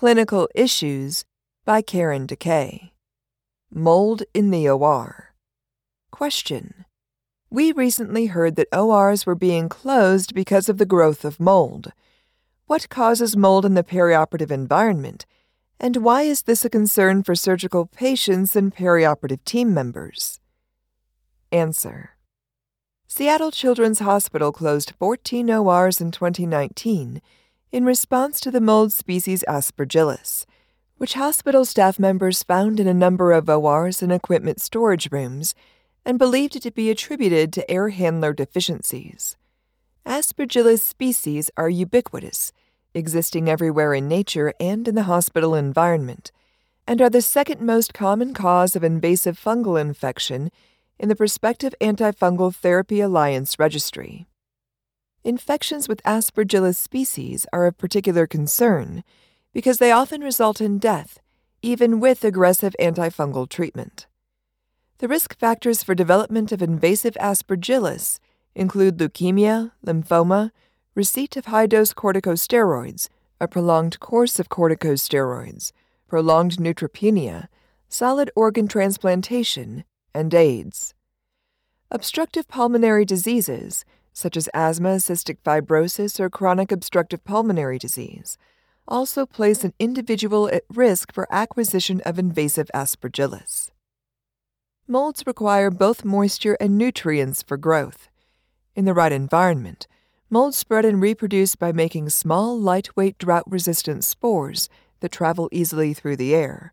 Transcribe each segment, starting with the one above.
Clinical Issues by Karen deKay. Mold in the OR. Question. We recently heard that ORs were being closed because of the growth of mold. What causes mold in the perioperative environment, and why is this a concern for surgical patients and perioperative team members? Answer. Seattle Children's Hospital closed 14 ORs in 2019 in response to the mold species Aspergillus, which hospital staff members found in a number of ORs and equipment storage rooms and believed it to be attributed to air handler deficiencies. Aspergillus species are ubiquitous, existing everywhere in nature and in the hospital environment, and are the second most common cause of invasive fungal infection in the Prospective Antifungal Therapy Alliance Registry. Infections with Aspergillus species are of particular concern because they often result in death, even with aggressive antifungal treatment. The risk factors for development of invasive Aspergillus include leukemia, lymphoma, receipt of high dose corticosteroids, a prolonged course of corticosteroids, prolonged neutropenia, solid organ transplantation, and AIDS. Obstructive pulmonary diseases, such as asthma, cystic fibrosis, or chronic obstructive pulmonary disease, also place an individual at risk for acquisition of invasive aspergillus. Molds require both moisture and nutrients for growth. In the right environment, molds spread and reproduce by making small, lightweight, drought resistant spores that travel easily through the air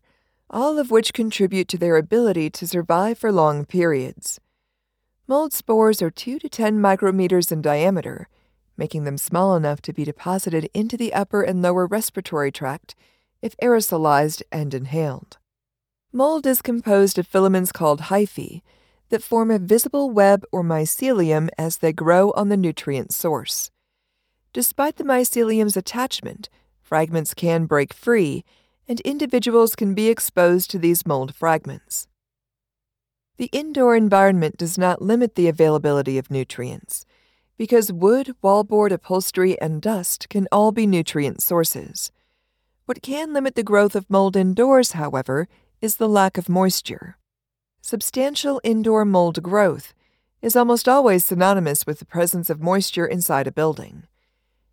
all of which contribute to their ability to survive for long periods. Mold spores are 2 to 10 micrometers in diameter, making them small enough to be deposited into the upper and lower respiratory tract if aerosolized and inhaled. Mold is composed of filaments called hyphae that form a visible web or mycelium as they grow on the nutrient source. Despite the mycelium's attachment, fragments can break free and individuals can be exposed to these mold fragments. The indoor environment does not limit the availability of nutrients, because wood, wallboard, upholstery, and dust can all be nutrient sources. What can limit the growth of mold indoors, however, is the lack of moisture. Substantial indoor mold growth is almost always synonymous with the presence of moisture inside a building.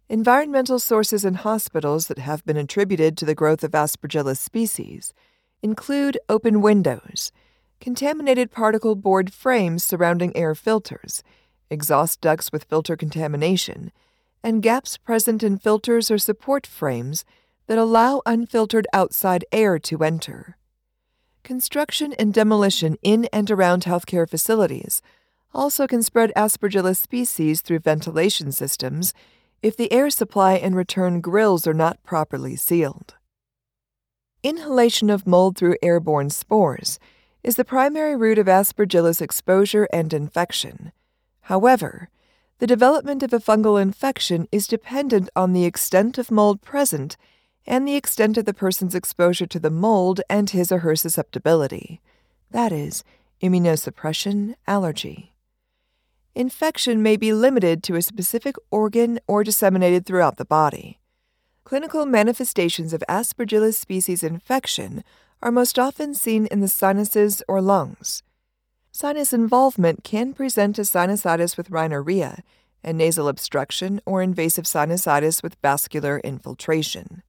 Environmental sources in hospitals that have been attributed to the growth of Aspergillus species include open windows, contaminated particle board frames surrounding air filters, exhaust ducts with filter contamination, and gaps present in filters or support frames that allow unfiltered outside air to enter. Construction and demolition in and around healthcare facilities also can spread Aspergillus species through ventilation systems if the air supply and return grills are not properly sealed. Inhalation of mold through airborne spores is the primary route of Aspergillus exposure and infection. However, the development of a fungal infection is dependent on the extent of mold present and the extent of the person's exposure to the mold and his or her susceptibility, that is, immunosuppression, allergy infection may be limited to a specific organ or disseminated throughout the body. Clinical manifestations of Aspergillus species infection are most often seen in the sinuses or lungs. Sinus involvement can present as sinusitis with rhinorrhea and nasal obstruction or invasive sinusitis with vascular infiltration.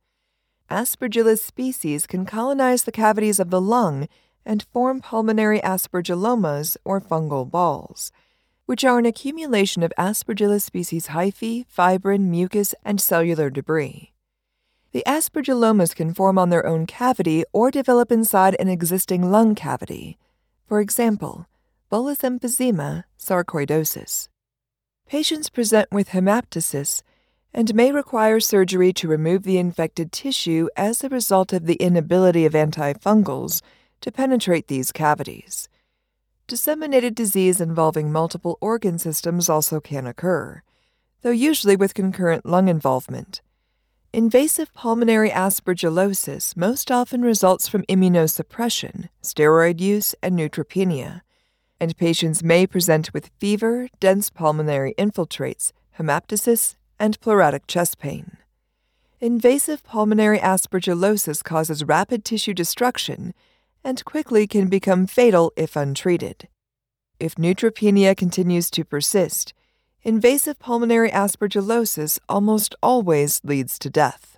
Aspergillus species can colonize the cavities of the lung and form pulmonary aspergillomas or fungal balls which are an accumulation of Aspergillus species hyphae, fibrin, mucus, and cellular debris. The aspergillomas can form on their own cavity or develop inside an existing lung cavity. For example, bullous emphysema, sarcoidosis. Patients present with hemoptysis and may require surgery to remove the infected tissue as a result of the inability of antifungals to penetrate these cavities. Disseminated disease involving multiple organ systems also can occur, though usually with concurrent lung involvement. Invasive pulmonary aspergillosis most often results from immunosuppression, steroid use, and neutropenia, and patients may present with fever, dense pulmonary infiltrates, hemoptysis, and pleuritic chest pain. invasive pulmonary aspergillosis causes rapid tissue destruction and quickly can become fatal if untreated. If neutropenia continues to persist, invasive pulmonary aspergillosis almost always leads to death.